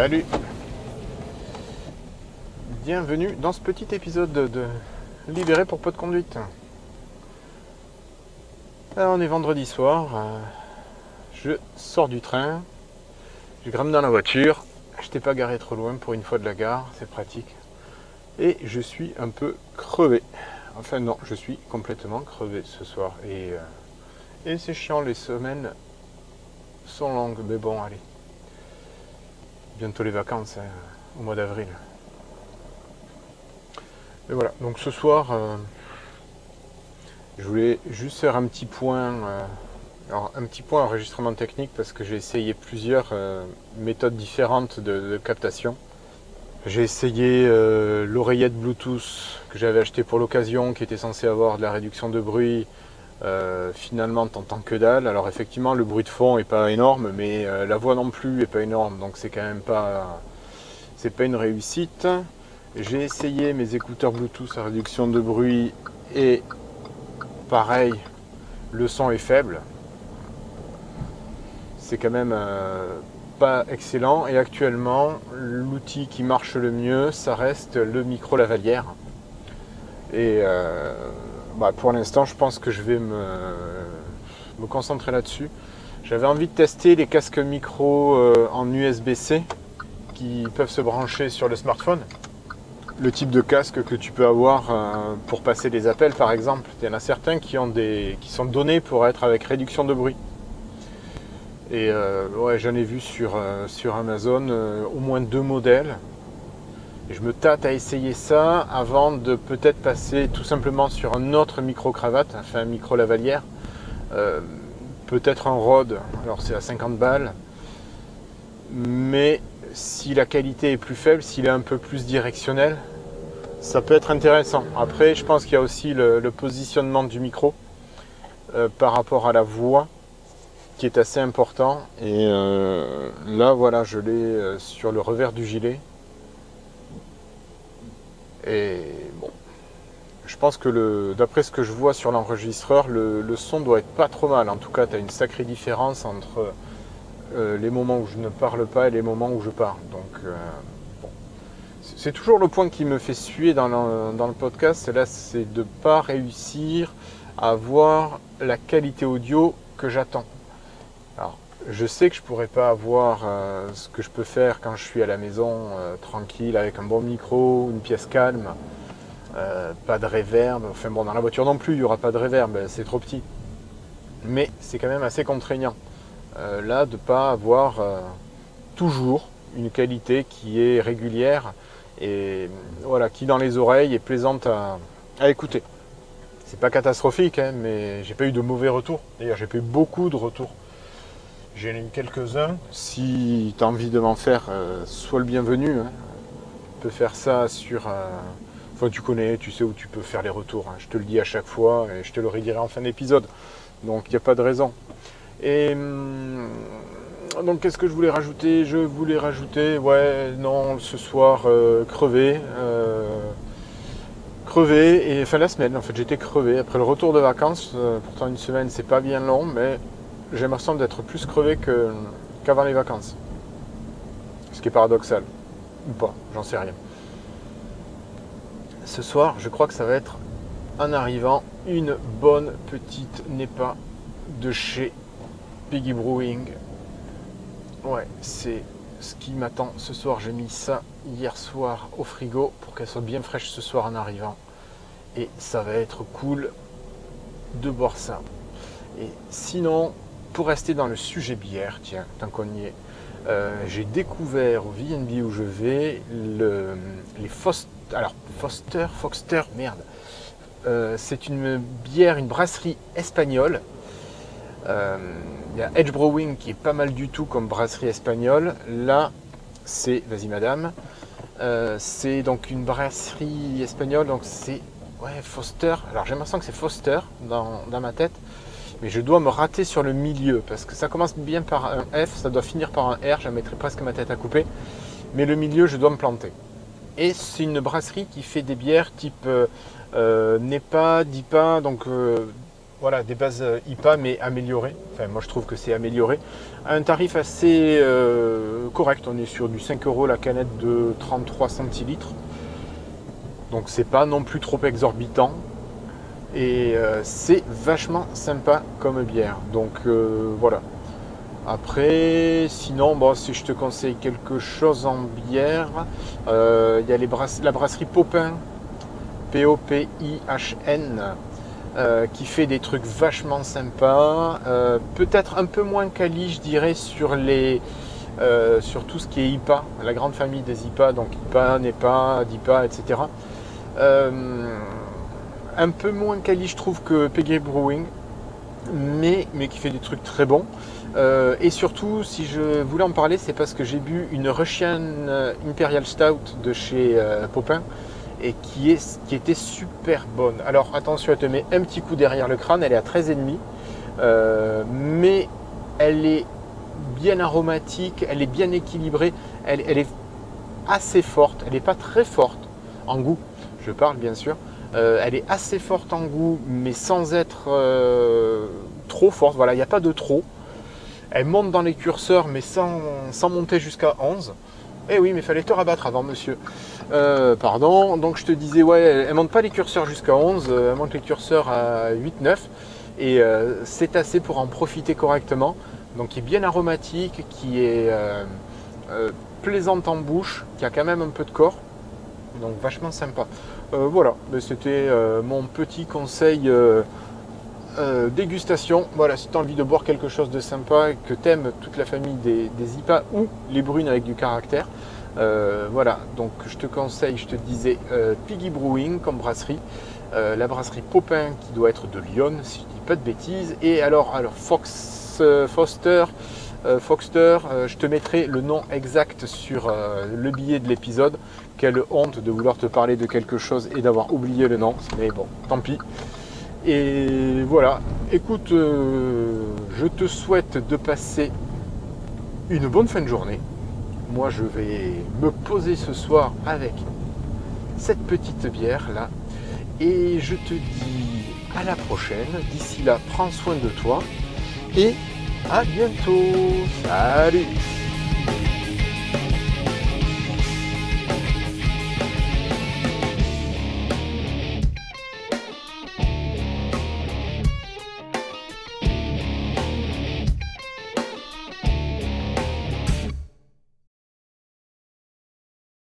Salut Bienvenue dans ce petit épisode de Libéré pour peu de conduite. On est vendredi soir, euh, je sors du train, je grimpe dans la voiture, je t'ai pas garé trop loin pour une fois de la gare, c'est pratique. Et je suis un peu crevé. Enfin non, je suis complètement crevé ce soir. Et, euh, et c'est chiant, les semaines sont longues, mais bon, allez bientôt les vacances, hein, au mois d'avril. Voilà, donc ce soir, euh, je voulais juste faire un petit point, euh, alors un petit point enregistrement technique parce que j'ai essayé plusieurs euh, méthodes différentes de, captation. J'ai essayé l'oreillette Bluetooth que j'avais acheté pour l'occasion, qui était censé avoir de la réduction de bruit, euh, finalement t'entends que dalle. Alors effectivement le bruit de fond est pas énorme, mais euh, la voix non plus est pas énorme, donc c'est quand même pas c'est pas une réussite. J'ai essayé mes écouteurs Bluetooth à réduction de bruit et pareil, le son est faible. C'est quand même euh, pas excellent et actuellement l'outil qui marche le mieux ça reste le micro lavalière. Et bah, pour l'instant, je pense que je vais me, concentrer là-dessus. J'avais envie de tester les casques micro euh, en USB-C qui peuvent se brancher sur le smartphone. Le type de casque que tu peux avoir euh, pour passer des appels, par exemple. Il y en a certains qui, sont donnés pour être avec réduction de bruit. Et euh, ouais, j'en ai vu sur Amazon au moins deux modèles je me tâte à essayer ça avant de peut-être passer tout simplement sur un autre micro-cravate, enfin un micro-lavalière. Euh, peut-être un Rode, alors c'est à 50 balles. Mais si la qualité est plus faible, s'il est un peu plus directionnel, ça peut être intéressant. Après, je pense qu'il y a aussi le, positionnement du micro euh, par rapport à la voix qui est assez important. Et euh, là, voilà, je l'ai sur le revers du gilet. Et bon, je pense que d'après ce que je vois sur l'enregistreur, le, son doit être pas trop mal. En tout cas, tu as une sacrée différence entre euh, les moments où je ne parle pas et les moments où je parle. Donc, euh, c'est toujours le point qui me fait suer dans le, podcast. Là, c'est de ne pas réussir à avoir la qualité audio que j'attends. Je sais que je pourrais pas avoir euh, ce que je peux faire quand je suis à la maison euh, tranquille avec un bon micro, une pièce calme, euh, pas de réverb. Enfin bon, dans la voiture non plus, il n'y aura pas de réverb, c'est trop petit. Mais c'est quand même assez contraignant. là, de pas avoir toujours une qualité qui est régulière et voilà, qui dans les oreilles est plaisante à, à écouter. C'est pas catastrophique, hein, mais j'ai pas eu de mauvais retours. D'ailleurs, j'ai pas eu beaucoup de retours. J'en ai eu quelques-uns. Si tu as envie de m'en faire, euh, sois le bienvenu. Hein. Tu peux faire ça sur. Euh, enfin, tu connais, tu sais où tu peux faire les retours. Hein. Je te le dis à chaque fois et je te le redirai en fin d'épisode. Donc, il n'y a pas de raison. Et. Hum, donc, qu'est-ce que je voulais rajouter? Je voulais rajouter, ouais, non, ce soir, euh, crevé. crevé, et enfin la semaine, en fait, j'étais crevé. Après le retour de vacances, pourtant une semaine, c'est pas bien long, mais j'ai l'impression d'être plus crevé qu'avant les vacances. Ce qui est paradoxal. Ou pas, j'en sais rien. Ce soir, je crois que ça va être, en arrivant, une bonne petite NEPA de chez Piggy Brewing. Ouais, c'est ce qui m'attend ce soir. J'ai mis ça hier soir au frigo pour qu'elle soit bien fraîche ce soir en arrivant. Et ça va être cool de boire ça. Et sinon, pour rester dans le sujet bière, tiens, tant qu'on y est, euh, j'ai découvert au VNB où je vais les Foster, alors Foster, Foster, merde. Euh, c'est une bière, une brasserie espagnole. Euh, il y a Edge Brewing qui est pas mal du tout comme brasserie espagnole. Là, c'est, vas-y madame, c'est donc une brasserie espagnole, donc c'est ouais, Foster. Alors j'ai l'impression que c'est Foster dans, dans ma tête mais je dois me rater sur le milieu parce que ça commence bien par un F, ça doit finir par un R, je mettrai presque ma tête à couper, mais le milieu je dois me planter. Et c'est une brasserie qui fait des bières type euh, euh NEPA, DIPA, donc euh, Voilà, des bases IPA mais améliorées. Enfin, moi je trouve que c'est amélioré. Un tarif assez correct. On est sur du 5 euros la canette de 33 centilitres. Donc c'est pas non plus trop exorbitant. Et euh, c'est vachement sympa comme bière. Donc voilà. Après, sinon, si je te conseille quelque chose en bière, il y a la brasserie Popin, P-O-P-I-H-N. Euh, qui fait des trucs vachement sympas. Euh, peut-être un peu moins quali, je dirais, sur, euh, sur tout ce qui est IPA, la grande famille des IPA, donc IPA, NEPA, DIPA, etc. un peu moins quali, je trouve, que Peggy Brewing, mais, qui fait des trucs très bons. et surtout, si je voulais en parler, c'est parce que j'ai bu une Russian Imperial Stout de chez Popin et qui, était super bonne. Alors attention, elle te met un petit coup derrière le crâne, elle est à 13,5, euh, mais elle est bien aromatique, elle est bien équilibrée, elle, est assez forte, elle n'est pas très forte en goût, je parle bien sûr. Euh, elle est assez forte en goût, mais sans être euh, trop forte. Voilà, il n'y a pas de trop. Elle monte dans les curseurs, mais sans, monter jusqu'à 11. Eh oui, mais fallait te rabattre avant, monsieur. Euh, pardon. Donc je te disais, ouais, elle, monte pas les curseurs jusqu'à 11, euh, elle monte les curseurs à 8-9. Et euh, c'est assez pour en profiter correctement. Donc qui est bien aromatique, qui est plaisante en bouche, qui a quand même un peu de corps. Donc vachement sympa. Voilà, c'était mon petit conseil. dégustation. Voilà, si tu as envie de boire quelque chose de sympa, que tu aimes toute la famille des, des, IPA ou les brunes avec du caractère, euh, voilà, donc je te conseille, je te disais, euh, Piggy Brewing comme brasserie, euh, la brasserie Popin qui doit être de Lyon, si je dis pas de bêtises, et alors, alors Fox, Foster, Foxter, je te mettrai le nom exact sur le billet de l'épisode. Quelle honte de vouloir te parler de quelque chose et d'avoir oublié le nom, mais bon, tant pis. Et voilà, écoute, je te souhaite de passer une bonne fin de journée moi je vais me poser ce soir avec cette petite bière là. Et je te dis à la prochaine. D'ici là, prends soin de toi et à bientôt. Salut